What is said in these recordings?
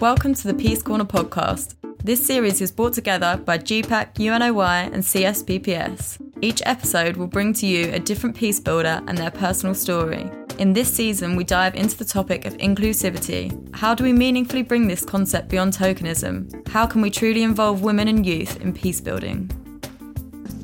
Welcome to the Peace Corner podcast. This series is brought together by GPPAC, UNOY, and CSPPS. Each episode will bring to you a different peace builder and their personal story. In this season, we dive into the topic of inclusivity. How do we meaningfully bring this concept beyond tokenism? How can we truly involve women and youth in peace building?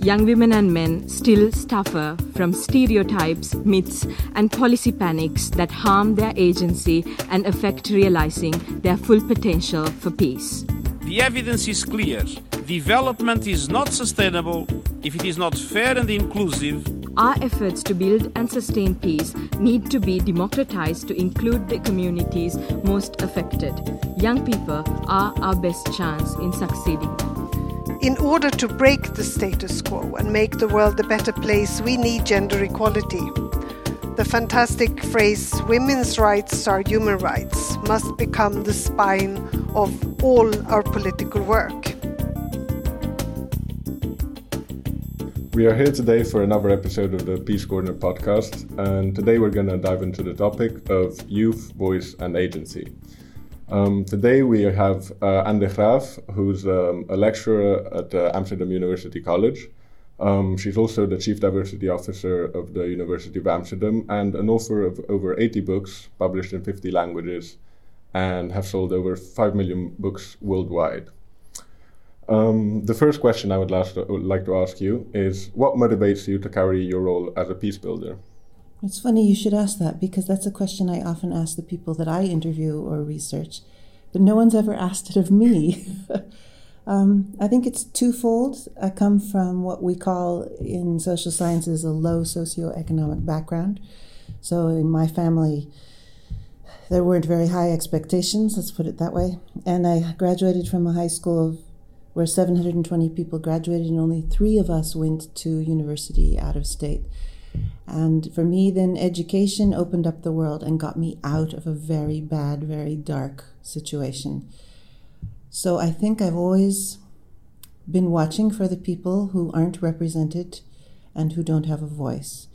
Young women and men still suffer from stereotypes, myths, and policy panics that harm their agency and affect realizing their full potential for peace. The evidence is clear. Development is not sustainable if it is not fair and inclusive. Our efforts to build and sustain peace need to be democratized to include the communities most affected. Young people are our best chance in succeeding. In order to break the status quo and make the world a better place, we need gender equality. The fantastic phrase, women's rights are human rights, must become the spine of all our political work. We are here today for another episode of the Peace Corner podcast, and today we're going to dive into the topic of youth, voice, and agency. Um, today we have uh, Anne de Graaf, who's um, a lecturer at uh, Amsterdam University College. Um, she's also the Chief Diversity Officer of the University of Amsterdam and an author of over 80 books published in 50 languages and have sold over 5 million books worldwide. Um, the first question I would, would like to ask you is what motivates you to carry your role as a peace builder? It's funny you should ask that because that's a question I often ask the people that I interview or research, but no one's ever asked it of me. um, I think it's twofold. I come from what we call in social sciences a low socioeconomic background. So in my family, there weren't very high expectations, let's put it that way. And I graduated from a high school where 720 people graduated, and only three of us went to university out of state. And for me, then education opened up the world and got me out of a very bad, very dark situation. So I think I've always been watching for the people who aren't represented and who don't have a voice.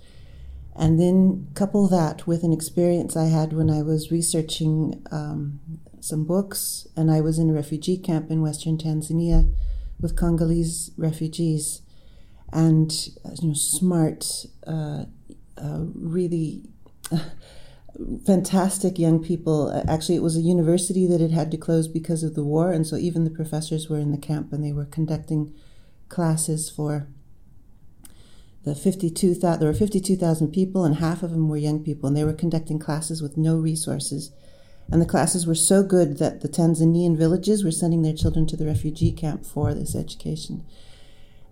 And then couple that with an experience I had when I was researching um, some books, and I was in a refugee camp in Western Tanzania with Congolese refugees and you know smart, uh, uh, really fantastic young people. Actually, it was a university that had had to close because of the war, and so even the professors were in the camp and they were conducting classes for the 52,000 there were 52,000 people and half of them were young people and they were conducting classes with no resources and the classes were so good that the Tanzanian villages were sending their children to the refugee camp for this education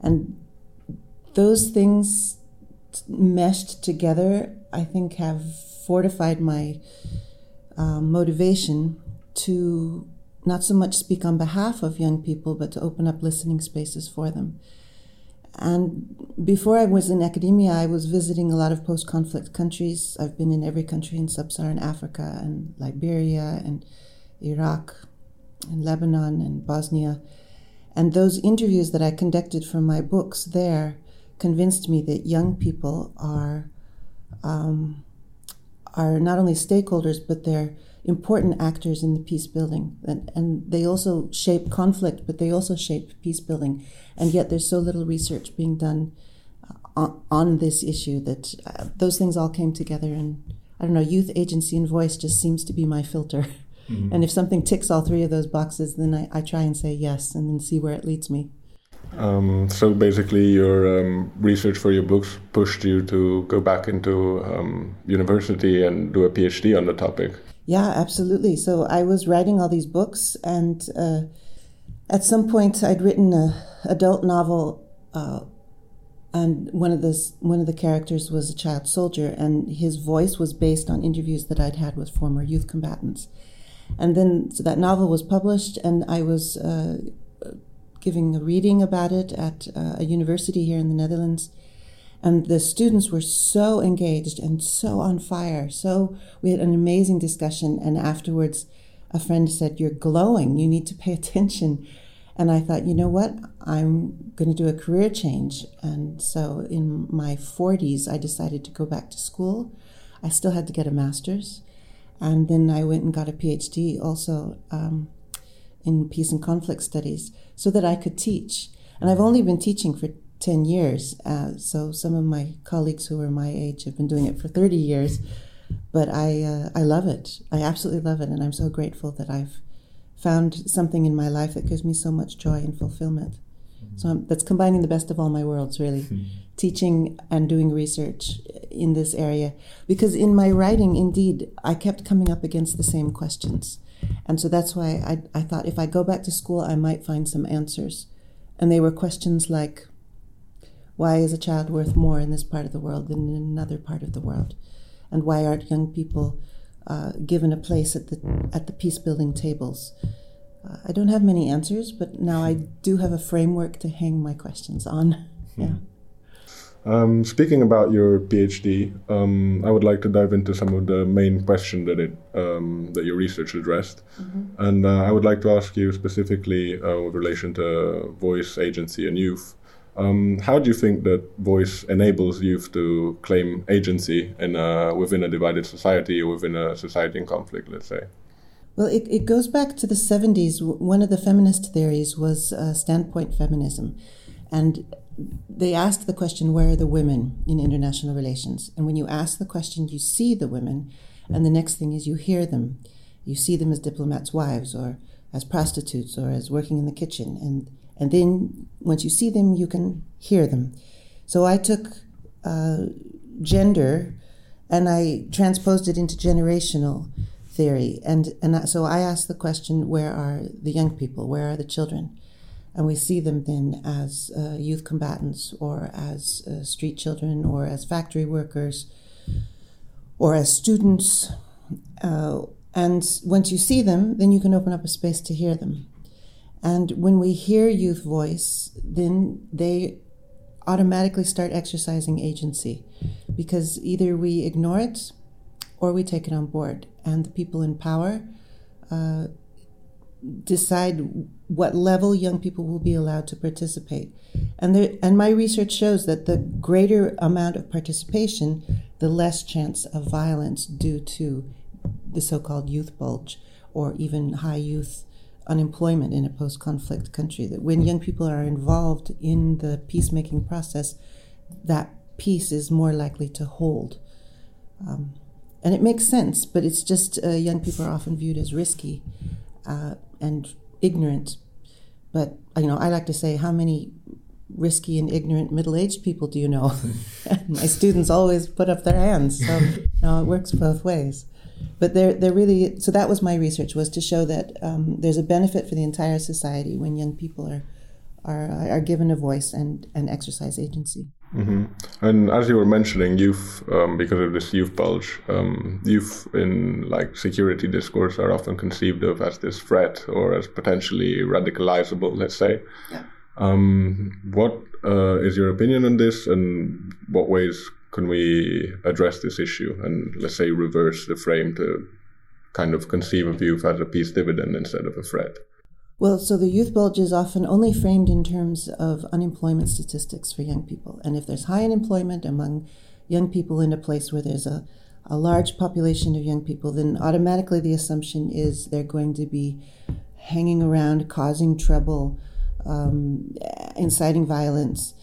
and those things meshed together, I think, have fortified my um, motivation to not so much speak on behalf of young people, but to open up listening spaces for them. And before I was in academia, I was visiting a lot of post conflict countries. I've been in every country in sub Saharan Africa and Liberia and Iraq and Lebanon and Bosnia. And those interviews that I conducted for my books there convinced me that young people are um, are not only stakeholders but they're important actors in the peace building. And, and they also shape conflict but they also shape peace building. And yet there's so little research being done uh, on, on this issue that uh, those things all came together. And i don't know youth agency and voice just seems to be my filter. Mm-hmm. and if something ticks all three of those boxes then I, I try and say yes and then see where it leads me um, so basically, your um, research for your books pushed you to go back into um, university and do a PhD on the topic. Yeah, absolutely. So I was writing all these books, and uh, at some point, I'd written a adult novel, uh, and one of the one of the characters was a child soldier, and his voice was based on interviews that I'd had with former youth combatants. And then so that novel was published, and I was. Uh, giving a reading about it at uh, a university here in the Netherlands. And the students were so engaged and so on fire. So we had an amazing discussion. And afterwards, a friend said, You're glowing. You need to pay attention. And I thought, you know what? I'm going to do a career change. And so in my 40s, I decided to go back to school. I still had to get a master's. And then I went and got a PhD also. Um, in peace and conflict studies so that I could teach. And I've only been teaching for 10 years. Uh, so some of my colleagues who are my age have been doing it for 30 years. But I, uh, I love it. I absolutely love it. And I'm so grateful that I've found something in my life that gives me so much joy and fulfillment. Mm-hmm. So I'm, that's combining the best of all my worlds, really. Mm-hmm. Teaching and doing research in this area. Because in my writing, indeed, I kept coming up against the same questions. And so that's why I, I thought if I go back to school, I might find some answers. And they were questions like why is a child worth more in this part of the world than in another part of the world? And why aren't young people uh, given a place at the, at the peace building tables? Uh, I don't have many answers, but now I do have a framework to hang my questions on. Yeah. Um, speaking about your PhD, um, I would like to dive into some of the main questions that it um, that your research addressed, mm-hmm. and uh, I would like to ask you specifically uh, with relation to voice, agency, and youth. Um, how do you think that voice enables youth to claim agency in a, within a divided society or within a society in conflict? Let's say. Well, it, it goes back to the 70s. One of the feminist theories was uh, standpoint feminism. And they asked the question, where are the women in international relations? And when you ask the question, you see the women, and the next thing is you hear them. You see them as diplomats' wives, or as prostitutes, or as working in the kitchen. And, and then once you see them, you can hear them. So I took uh, gender and I transposed it into generational theory. And, and so I asked the question, where are the young people? Where are the children? And we see them then as uh, youth combatants or as uh, street children or as factory workers or as students. Uh, and once you see them, then you can open up a space to hear them. And when we hear youth voice, then they automatically start exercising agency because either we ignore it or we take it on board. And the people in power uh, decide what level young people will be allowed to participate. And there, and my research shows that the greater amount of participation, the less chance of violence due to the so-called youth bulge or even high youth unemployment in a post-conflict country. That when young people are involved in the peacemaking process, that peace is more likely to hold. Um, and it makes sense, but it's just uh, young people are often viewed as risky uh, and ignorant. But you know, I like to say, how many risky and ignorant middle-aged people do you know? my students always put up their hands, so you know, it works both ways. But they're they're really so that was my research was to show that um, there's a benefit for the entire society when young people are are are given a voice and and exercise agency. Mm-hmm. And as you were mentioning, youth, um, because of this youth bulge, um, youth in like security discourse are often conceived of as this threat or as potentially radicalizable. Let's say. Yeah. Um, what uh, is your opinion on this, and what ways can we address this issue, and let's say reverse the frame to kind of conceive of youth as a peace dividend instead of a threat? Well, so the youth bulge is often only framed in terms of unemployment statistics for young people. And if there's high unemployment among young people in a place where there's a, a large population of young people, then automatically the assumption is they're going to be hanging around, causing trouble, um, inciting violence.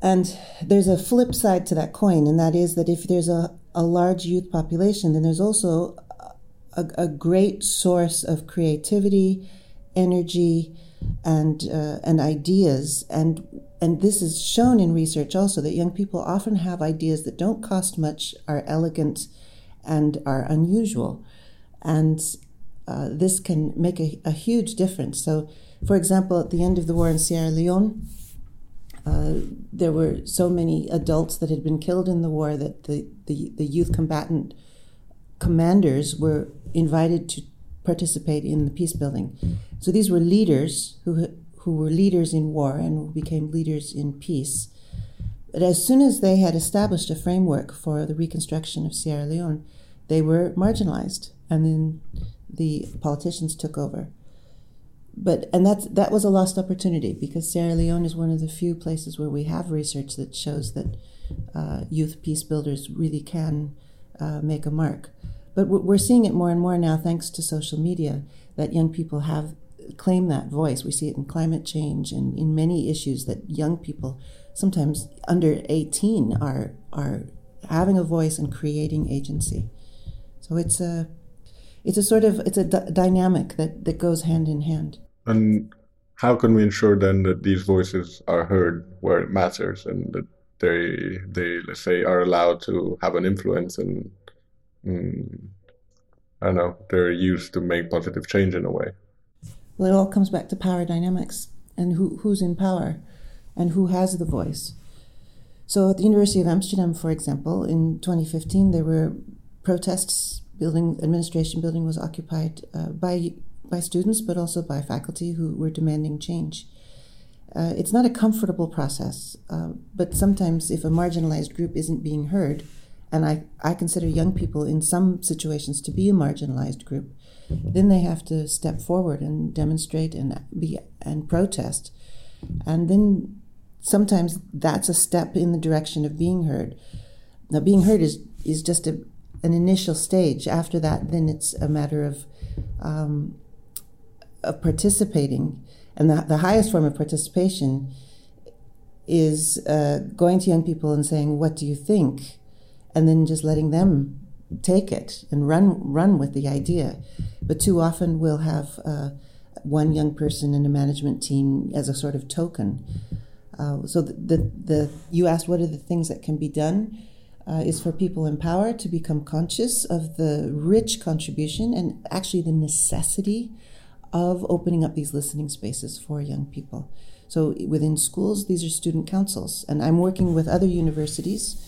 And there's a flip side to that coin, and that is that if there's a, a large youth population, then there's also a, a great source of creativity energy and uh, and ideas. And and this is shown in research also that young people often have ideas that don't cost much are elegant and are unusual. And uh, this can make a, a, huge difference. So for example at the end of the war in sierra leone uh, there were so many adults that had been killed in the war that the, the, the youth combatant commanders were invited to participate in the peace building. So these were leaders who, who were leaders in war and who became leaders in peace. But as soon as they had established a framework for the reconstruction of Sierra Leone, they were marginalized, and then the politicians took over. But and that that was a lost opportunity because Sierra Leone is one of the few places where we have research that shows that uh, youth peace builders really can uh, make a mark. But we're seeing it more and more now, thanks to social media, that young people have claim that voice. We see it in climate change and in many issues that young people, sometimes under 18, are are having a voice and creating agency. So it's a it's a sort of it's a d- dynamic that that goes hand in hand. And how can we ensure then that these voices are heard where it matters and that they they let's say are allowed to have an influence and mm, I don't know they're used to make positive change in a way. Well, it all comes back to power dynamics and who who's in power and who has the voice. So at the University of Amsterdam, for example, in 2015, there were protests. Building administration building was occupied uh, by by students, but also by faculty who were demanding change. Uh, it's not a comfortable process, uh, but sometimes if a marginalized group isn't being heard, and I, I consider young people in some situations to be a marginalized group, then they have to step forward and demonstrate and be and protest, and then sometimes that's a step in the direction of being heard. Now, being heard is is just a, an initial stage. After that, then it's a matter of um, of participating, and the the highest form of participation is uh, going to young people and saying, "What do you think?" And then just letting them take it and run run with the idea. But too often we'll have uh, one young person in a management team as a sort of token uh, so the, the, the, you asked what are the things that can be done uh, is for people in power to become conscious of the rich contribution and actually the necessity of opening up these listening spaces for young people. So within schools, these are student councils, and I'm working with other universities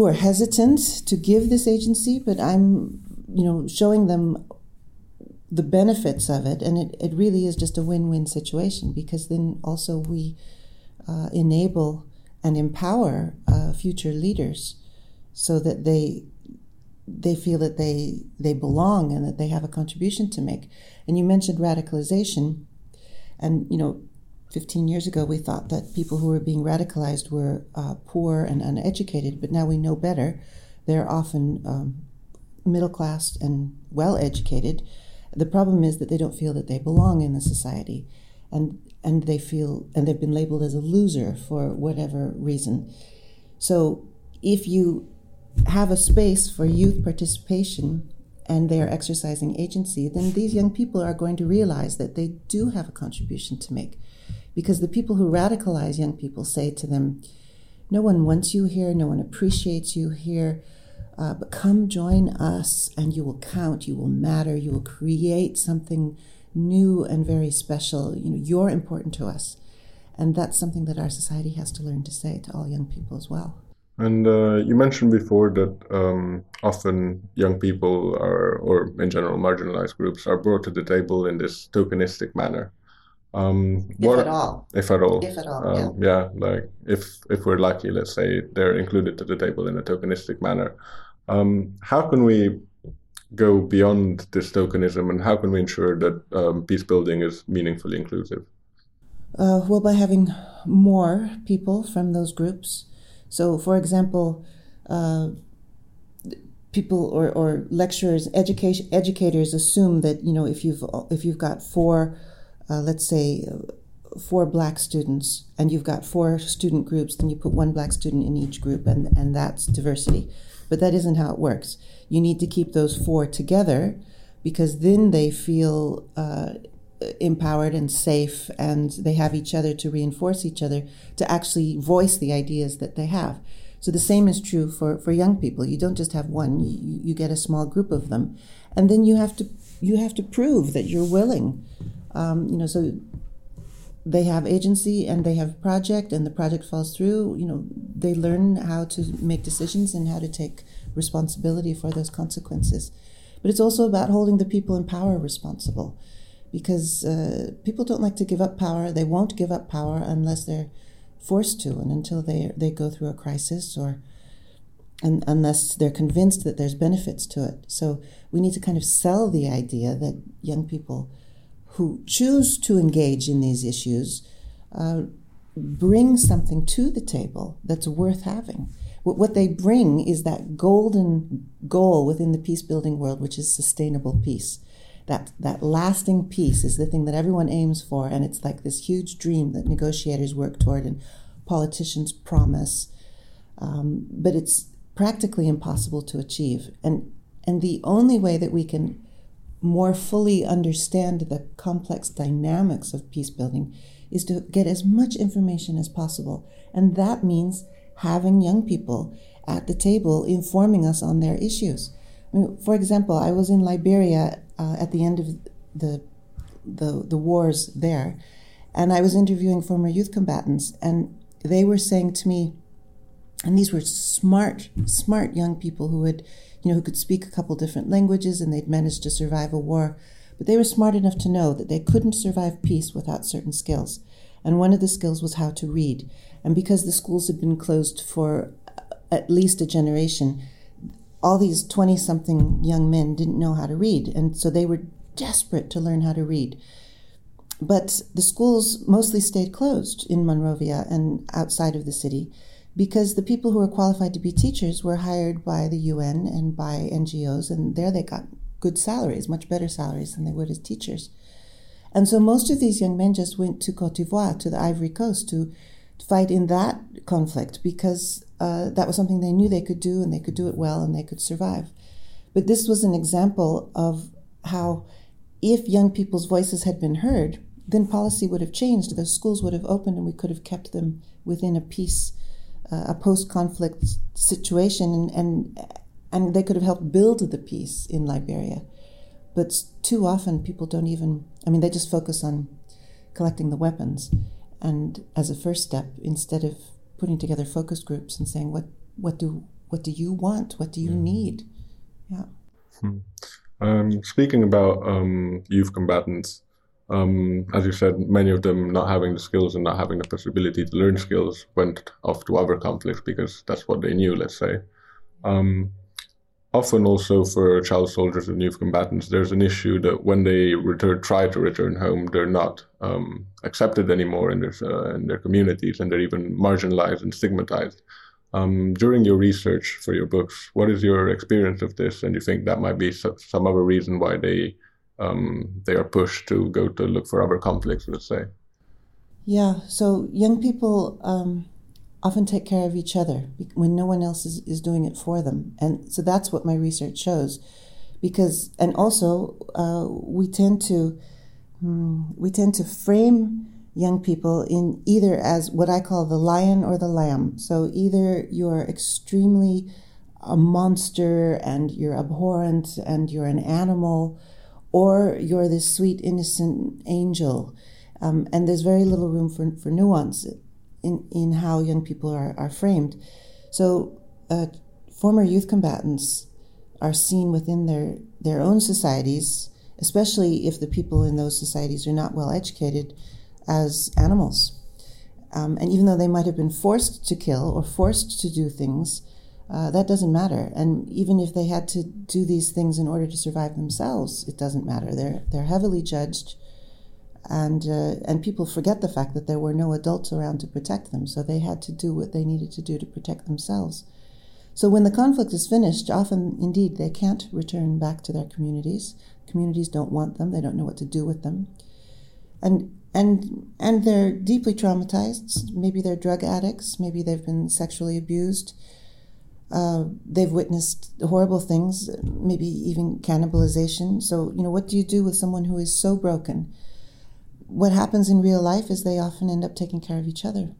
who are hesitant to give this agency, but I'm, you know, showing them the benefits of it, and it, it really is just a win-win situation because then also we uh, enable and empower uh, future leaders so that they they feel that they they belong and that they have a contribution to make. And you mentioned radicalization, and you know, 15 years ago we thought that people who were being radicalized were uh, poor and uneducated, but now we know better. They're often um, middle class and well educated. The problem is that they don't feel that they belong in the society, and and they feel and they've been labeled as a loser for whatever reason. So if you have a space for youth participation and they are exercising agency, then these young people are going to realize that they do have a contribution to make. Because the people who radicalize young people say to them, No one wants you here, no one appreciates you here, uh, but come join us and you will count, you will matter, you will create something new and very special. You know, you're important to us. And that's something that our society has to learn to say to all young people as well. And uh, you mentioned before that um, often young people are, or in general marginalized groups, are brought to the table in this tokenistic manner. Um, if what, at all. If at all. If at all. Um, yeah. yeah. like if if we're lucky, let's say they're included to the table in a tokenistic manner. Um, how can we go beyond this tokenism, and how can we ensure that um, peace building is meaningfully inclusive? Uh, well, by having more people from those groups. So, for example, uh, people or, or lecturers, education educators assume that you know if you've if you've got four, uh, let's say, four black students, and you've got four student groups, then you put one black student in each group, and and that's diversity. But that isn't how it works you need to keep those four together because then they feel uh, empowered and safe and they have each other to reinforce each other to actually voice the ideas that they have. So the same is true for, for young people. You don't just have one, you, you get a small group of them. And then you have to you have to prove that you're willing. Um, you know, so they have agency and they have project and the project falls through, you know, they learn how to make decisions and how to take responsibility for those consequences. But it's also about holding the people in power responsible because uh, people don't like to give up power. They won't give up power unless they're forced to and until they, they go through a crisis or and unless they're convinced that there's benefits to it. So we need to kind of sell the idea that young people who choose to engage in these issues uh, bring something to the table that's worth having what they bring is that golden goal within the peace building world, which is sustainable peace. that that lasting peace is the thing that everyone aims for, and it's like this huge dream that negotiators work toward and politicians promise, um, but it's practically impossible to achieve. And and the only way that we can more fully understand the complex dynamics of peace building is to get as much information as possible, and that means having young people at the table informing us on their issues. I mean, for example, I was in Liberia uh, at the end of the, the the wars there, and I was interviewing former youth combatants, and they were saying to me, and these were smart, smart young people who had, you know, who could speak a couple different languages, and they'd managed to survive a war, but they were smart enough to know that they couldn't survive peace without certain skills, and one of the skills was how to read, and because the schools had been closed for uh, at least a generation all these 20 something young men didn't know how to read, and so they were desperate to learn how to read. But the schools mostly stayed closed in Monrovia and outside of the city because the people who were qualified to be teachers were hired by the UN and by NGOs, and there they got good salaries, much better salaries than they would as teachers. And so most of these young men just went to Cote d'Ivoire, to the Ivory Coast, to fight in that conflict because uh, that was something they knew they could do and they could do it well and they could survive. But this was an example of how, if young people's voices had been heard, then policy would have changed. The schools would have opened and we could have kept them within a peace, uh, a post conflict situation, and, and, and they could have helped build the peace in Liberia. But too often people don't even, I mean, they just focus on collecting the weapons. And as a first step, instead of putting together focus groups and saying what what do what do you want what do you mm. need yeah hmm. um, speaking about um, youth combatants um, as you said many of them not having the skills and not having the possibility to learn skills went off to other conflicts because that's what they knew let's say um, often also for child soldiers and youth combatants, there's an issue that when they return, try to return home, they're not um, accepted anymore in their, uh, in their communities and they're even marginalized and stigmatized. Um, during your research for your books, what is your experience of this? And you think that might be some other reason why they um, they are pushed to go to look for other conflicts, let's say? Yeah, so young people um, often take care of each other when no one else is, is doing it for them. And so that's what my research shows. Because, and also, uh, we tend to, um, we tend to frame young people in either as what I call the lion or the lamb. So either you're extremely a monster and you're abhorrent and you're an animal, or you're this sweet, innocent angel. Um, and there's very little room for, for nuance in, in how young people are, are framed. So, uh, former youth combatants are seen within their, their own societies, especially if the people in those societies are not well educated, as animals. Um, and even though they might have been forced to kill or forced to do things, uh, that doesn't matter. And even if they had to do these things in order to survive themselves, it doesn't matter. They're, they're heavily judged and uh, and people forget the fact that there were no adults around to protect them, so they had to do what they needed to do to protect themselves. So when the conflict is finished, often indeed they can't return back to their communities. Communities don't want them; they don't know what to do with them, and and and they're deeply traumatized. Maybe they're drug addicts. Maybe they've been sexually abused. Uh, they've witnessed horrible things, maybe even cannibalization. So you know, what do you do with someone who is so broken? what happens in real life is they often end up taking care of each other.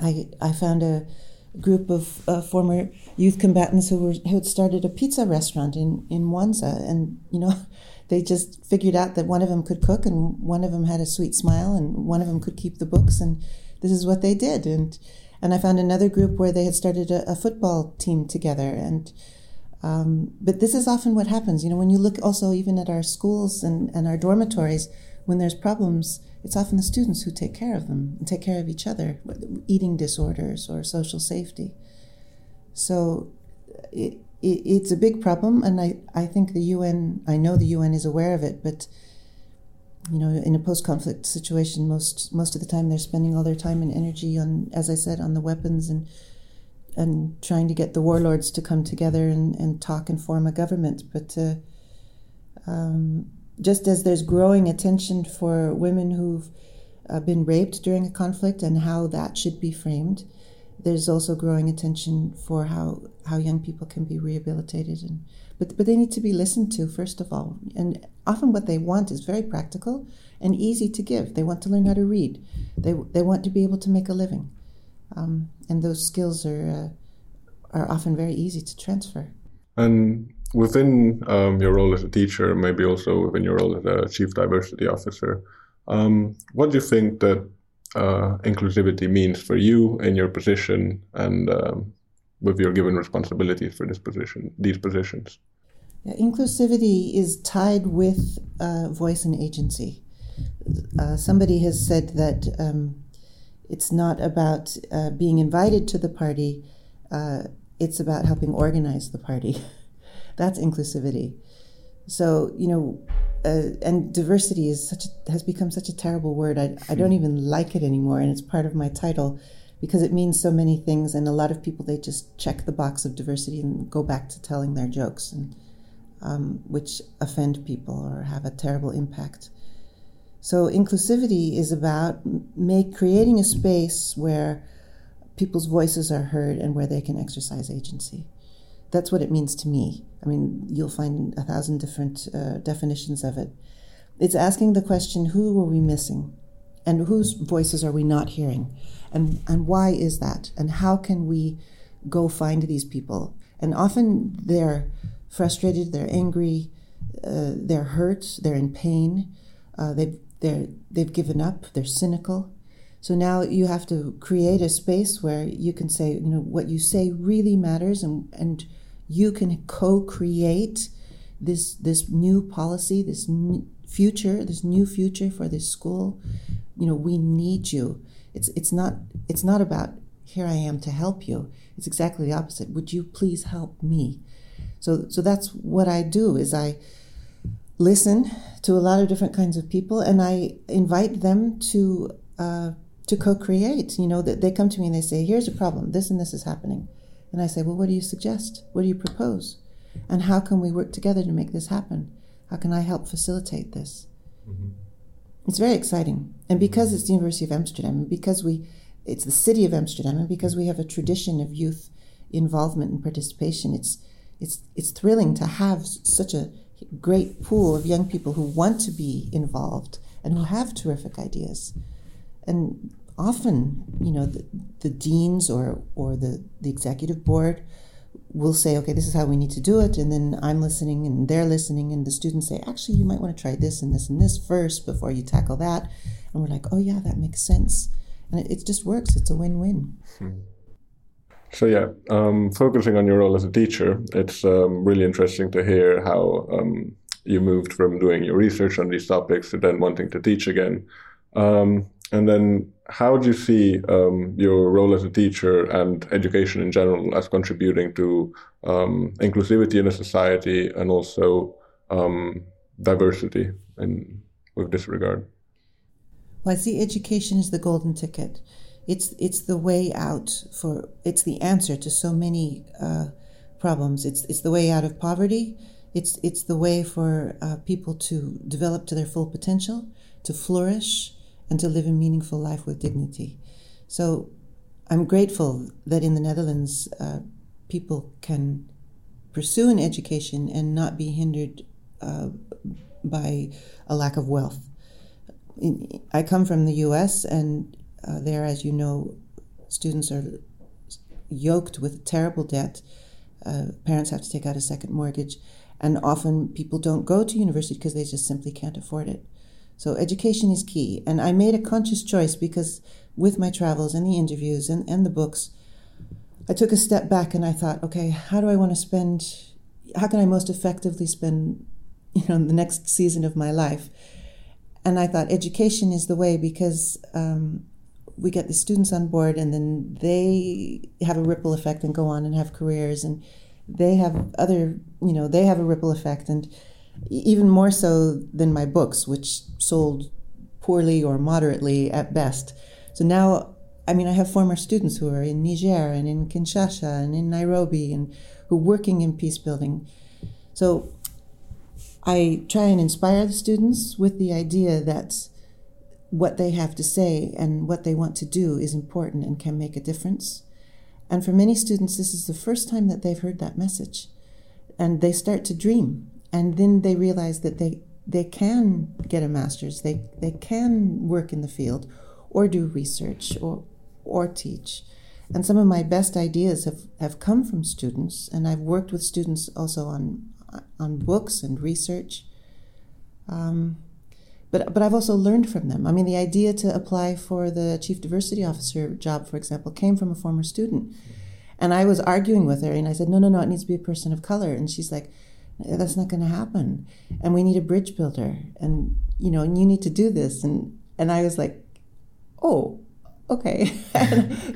I, I found a group of uh, former youth combatants who were who had started a pizza restaurant in in Mwanza, and you know, they just figured out that one of them could cook, and one of them had a sweet smile, and one of them could keep the books, and this is what they did. And and I found another group where they had started a, a football team together, and um, but this is often what happens. You know, when you look also even at our schools and, and our dormitories, when there's problems, it's often the students who take care of them and take care of each other, eating disorders or social safety. So it, it, it's a big problem, and I, I think the UN, I know the UN is aware of it, but you know, in a post-conflict situation, most most of the time they're spending all their time and energy on, as I said, on the weapons and and trying to get the warlords to come together and, and talk and form a government. But uh, Um, just as there's growing attention for women who've uh, been raped during a conflict and how that should be framed, there's also growing attention for how, how young people can be rehabilitated and but but they need to be listened to first of all. And often what they want is very practical and easy to give. They want to learn how to read. They they want to be able to make a living. Um, and those skills are uh, are often very easy to transfer. And within um, your role as a teacher maybe also within your role as a chief diversity officer um, what do you think that uh, inclusivity means for you in your position and um, with your given responsibilities for this position, these positions? Yeah, inclusivity is tied with uh, voice and agency. Uh, somebody has said that um, it's not about uh, being invited to the party, uh, it's about helping organize the party. That's inclusivity. So, you know, uh, and diversity is such a, has become such a terrible word. I, I don't even like it anymore, and it's part of my title because it means so many things. And a lot of people they just check the box of diversity and go back to telling their jokes, and um, which offend people or have a terrible impact. So inclusivity is about make creating a space where people's voices are heard and where they can exercise agency. That's what it means to me. I mean, you'll find a thousand different uh, definitions of it. It's asking the question who are we missing? And whose voices are we not hearing? And, and why is that? And how can we go find these people? And often they're frustrated, they're angry, uh, they're hurt, they're in pain, uh, they've, they're, they've given up, they're cynical. So now you have to create a space where you can say, you know, what you say really matters and, and you can co-create this this new policy, this new future, this new future for this school. You know, we need you. It's it's not it's not about here I am to help you. It's exactly the opposite. Would you please help me? So so that's what I do is I listen to a lot of different kinds of people and I invite them to uh, to co-create. You know, that they come to me and they say, "Here's a problem. This and this is happening." And I say, Well, what do you suggest? What do you propose? And how can we work together to make this happen? How can I help facilitate this? Mm-hmm. It's very exciting. And because it's the University of Amsterdam, and because we, it's the city of Amsterdam, and because we have a tradition of youth involvement and participation, it's, it's, it's thrilling to have such a great pool of young people who want to be involved and who have terrific ideas. And often, you know, the, the deans or, or the, the executive board will say, okay, this is how we need to do it. And then I'm listening and they're listening. And the students say, actually, you might want to try this and this and this first before you tackle that. And we're like, oh, yeah, that makes sense. And it, it just works. It's a win win. Hmm. So, yeah, um, focusing on your role as a teacher, it's um, really interesting to hear how um, you moved from doing your research on these topics to then wanting to teach again. Um, and then, how do you see um, your role as a teacher and education in general as contributing to um, inclusivity in a society and also diversity in with this regard? Well, I see education is the golden ticket. It's it's the way out for it's the answer to so many uh, problems. It's it's the way out of poverty. It's it's the way for uh, people to develop to their full potential, to flourish and to live a meaningful life with dignity. So I'm grateful that in the Netherlands, uh, people can pursue an education and not be hindered uh, by a lack of wealth. I come from the US, and uh, there, as you know, students are yoked with terrible debt. Uh, parents have to take out a second mortgage, and often people don't go to university because they just simply can't afford it. So education is key. And I made a conscious choice because with my travels and the interviews and, and the books, I took a step back and I thought, okay, how do I want to spend, how can I most effectively spend, you know, the next season of my life? And I thought education is the way because um, we get the students on board and then they have a ripple effect and go on and have careers and they have other, you know, they have a ripple effect and even more so than my books, which sold poorly or moderately at best. So now, I mean, I have former students who are in Niger and in Kinshasa and in Nairobi and who are working in peace building. So I try and inspire the students with the idea that what they have to say and what they want to do is important and can make a difference. And for many students, this is the first time that they've heard that message. And they start to dream. And then they realize that they, they can get a master's, they, they can work in the field or do research or, or teach. And some of my best ideas have, have come from students, and I've worked with students also on, on books and research. Um, but but I've also learned from them. I mean, the idea to apply for the chief diversity officer job, for example, came from a former student, and I was arguing with her, and I said, no, no, no, it needs to be a person of color, and she's like, that's not going to happen, and we need a bridge builder, and you know, and you need to do this, and and I was like, oh, okay,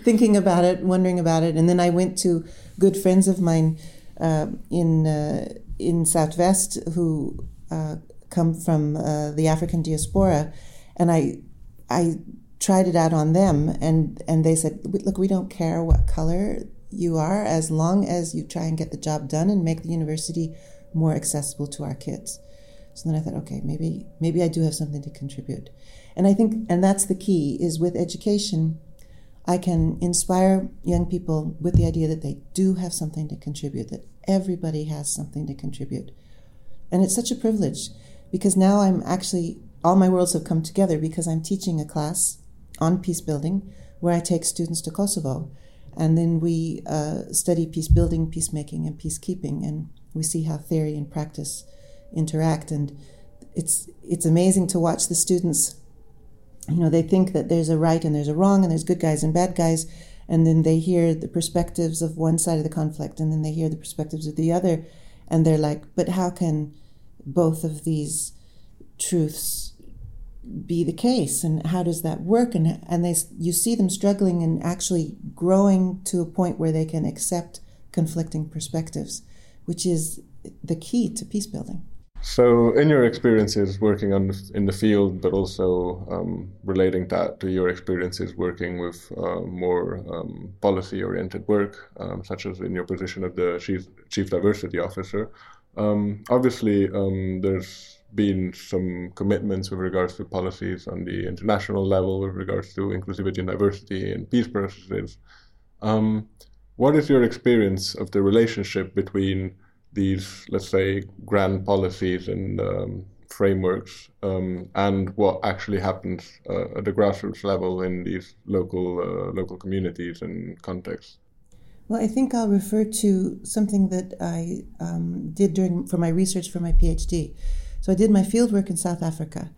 thinking about it, wondering about it, and then I went to good friends of mine uh, in uh, in Southwest who. Uh, come from uh, the African diaspora, and I I tried it out on them, and and they said, look, we don't care what color you are, as long as you try and get the job done and make the university more accessible to our kids. So then I thought, okay, maybe maybe I do have something to contribute, and I think and that's the key is with education. I can inspire young people with the idea that they do have something to contribute, that everybody has something to contribute. And it's such a privilege because now I'm actually, all my worlds have come together because I'm teaching a class on peace building where I take students to Kosovo. And then we uh, study peace building, peacemaking, and peacekeeping, and we see how theory and practice interact. And it's it's amazing to watch the students. You know, they think that there's a right and there's a wrong, and there's good guys and bad guys, and then they hear the perspectives of one side of the conflict, and then they hear the perspectives of the other, and they're like, "But how can both of these truths be the case and how does that work? And and they you see them struggling and actually growing to a point where they can accept conflicting perspectives which is the key to peace building. So in your experiences working on in the field but also um, relating that to your experiences working with uh, more um, policy oriented work um, such as in your position of the chief, chief diversity officer um, obviously, um, there's been some commitments with regards to policies on the international level with regards to inclusivity and diversity and peace processes. Um, what is your experience of the relationship between these, let's say, grand policies and um, frameworks um, and what actually happens uh, at the grassroots level in these local uh, local communities and contexts? Well, I think I'll refer to something that I um, did during for my research for my PhD. So I did my fieldwork in South Africa,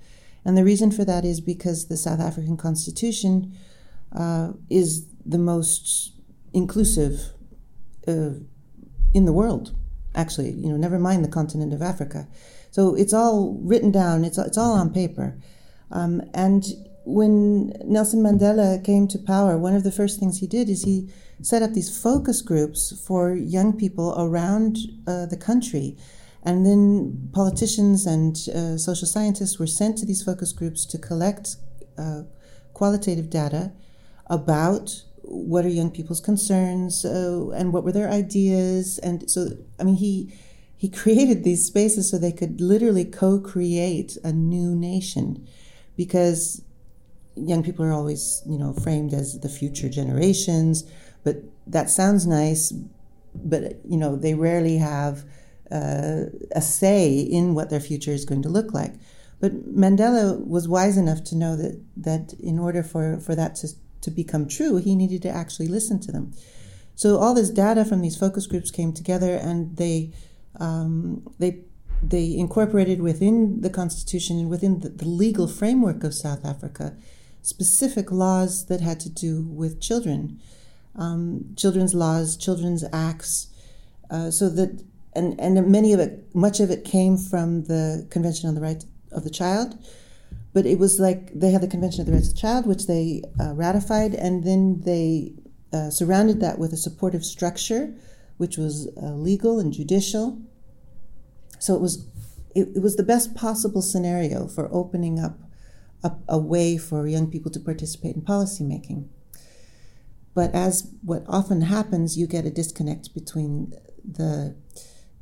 and the reason for that is because the South African Constitution uh, is the most inclusive uh, in the world. Actually, you know, never mind the continent of Africa. So it's all written down. It's it's all on paper, um, and when Nelson Mandela came to power, one of the first things he did is he set up these focus groups for young people around uh, the country. And then politicians and uh, social scientists were sent to these focus groups to collect uh, qualitative data about what are young people's concerns uh, and what were their ideas. And so, I mean, he he created these spaces so they could literally co-create a new nation because young people are always, you know, framed as the future generations, but that sounds nice, but you know, they rarely have uh, a say in what their future is going to look like. But Mandela was wise enough to know that that in order for, for that to, to become true, he needed to actually listen to them. So all this data from these focus groups came together, and they um, they they incorporated within the constitution and within the, the legal framework of South Africa specific laws that had to do with children, um, children's laws, children's acts, uh, so that and and many of it, much of it came from the Convention on the Right of the Child, but it was like they had the Convention of the Rights of the Child, which they uh, ratified, and then they uh, surrounded that with a supportive structure, which was uh, legal and judicial. So it was it, it was the best possible scenario for opening up a, a way for young people to participate in policymaking. But as what often happens, you get a disconnect between the,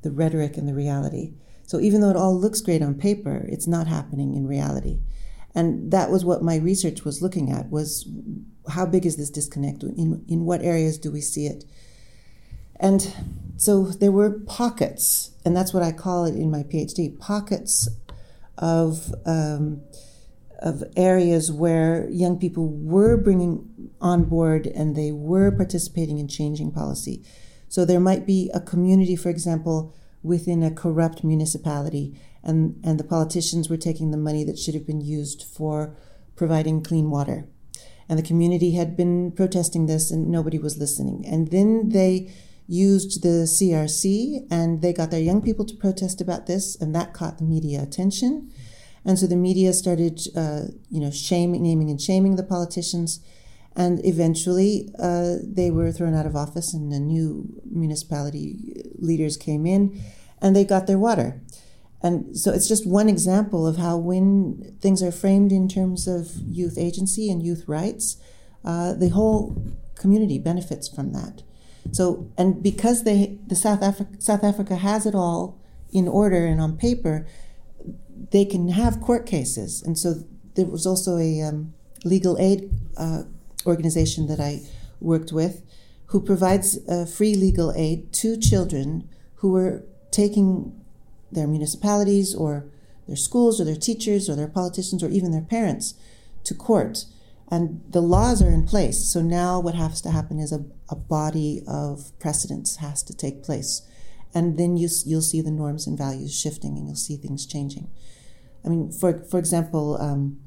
the rhetoric and the reality. So even though it all looks great on paper, it's not happening in reality. And that was what my research was looking at was how big is this disconnect? In, in what areas do we see it? And so there were pockets, and that's what I call it in my PhD pockets of, um, of areas where young people were bringing on board and they were participating in changing policy. So there might be a community, for example, within a corrupt municipality, and, and the politicians were taking the money that should have been used for providing clean water. And the community had been protesting this, and nobody was listening. And then they used the CRC and they got their young people to protest about this, and that caught the media attention. And so the media started, uh, you know, shaming, naming and shaming the politicians. And eventually, uh, they were thrown out of office, and the new municipality leaders came in, and they got their water. And so it's just one example of how, when things are framed in terms of youth agency and youth rights, uh, the whole community benefits from that. So, and because they, the South Africa, South Africa has it all in order and on paper, they can have court cases. And so there was also a um, legal aid uh, organization that I worked with who provides uh, free legal aid to children who are taking their municipalities or their schools or their teachers or their politicians or even their parents to court and the laws are in place. So now what has to happen is a, a body of precedents has to take place. And then you, you'll see the norms and values shifting and you'll see things changing. I mean, for, for example, um,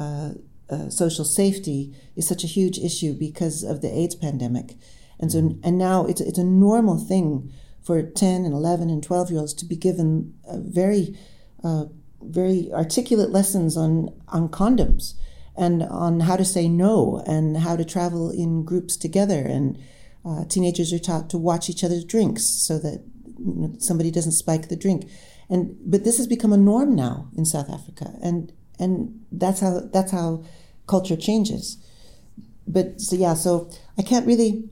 uh, uh, social safety is such a huge issue because of the AIDS pandemic. And so, and now it's, it's a normal thing for 10 and 11 and 12 year olds to be given very, uh, very articulate lessons on, on condoms and on how to say no and how to travel in groups together. And uh, teenagers are taught to watch each other's drinks so that somebody doesn't spike the drink. And but this has become a norm now in South Africa, and and that's how that's how culture changes. But so yeah, so I can't really,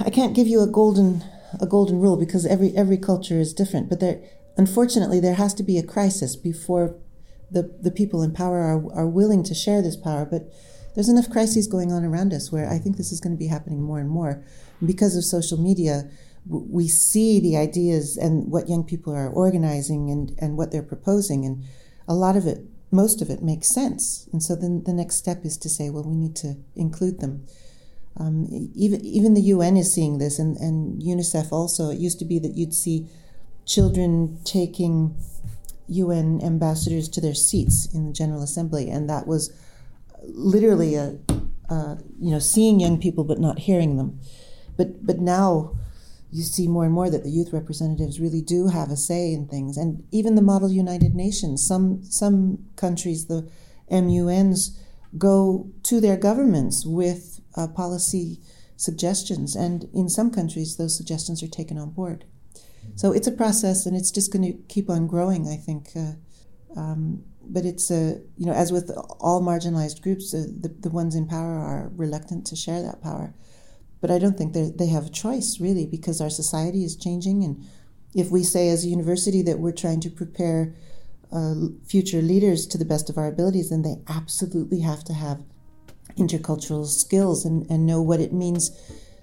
I can't give you a golden a golden rule because every every culture is different. But there, unfortunately, there has to be a crisis before the, the people in power are, are willing to share this power, but there's enough crises going on around us where I think this is going to be happening more and more. Because of social media, we see the ideas and what young people are organizing and, and what they're proposing, and a lot of it, most of it, makes sense. And so then the next step is to say, well, we need to include them. Um, even even the UN is seeing this, and, and UNICEF also. It used to be that you'd see children taking UN ambassadors to their seats in the General Assembly, and that was literally a, you know seeing young people but not hearing them. But but now you see more and more that the youth representatives really do have a say in things, and even the Model United Nations. Some some countries, the MUNs, go to their governments with uh, policy suggestions, and in some countries, those suggestions are taken on board. So it's a process, and it's just going to keep on growing. I think. Uh, um, but it's a you know as with all marginalized groups, uh, the the ones in power are reluctant to share that power. But I don't think they have a choice really because our society is changing, and if we say as a university that we're trying to prepare uh, future leaders to the best of our abilities, then they absolutely have to have intercultural skills and, and know what it means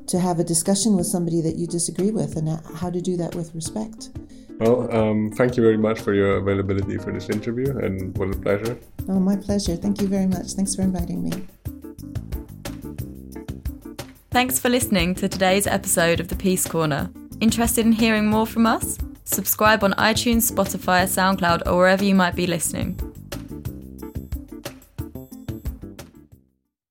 to have a discussion with somebody that you disagree with and how to do that with respect. Well, um, thank you very much for your availability for this interview, and what a pleasure. Oh, my pleasure. Thank you very much. Thanks for inviting me. Thanks for listening to today's episode of the Peace Corner. Interested in hearing more from us? Subscribe on iTunes, Spotify, SoundCloud, or wherever you might be listening.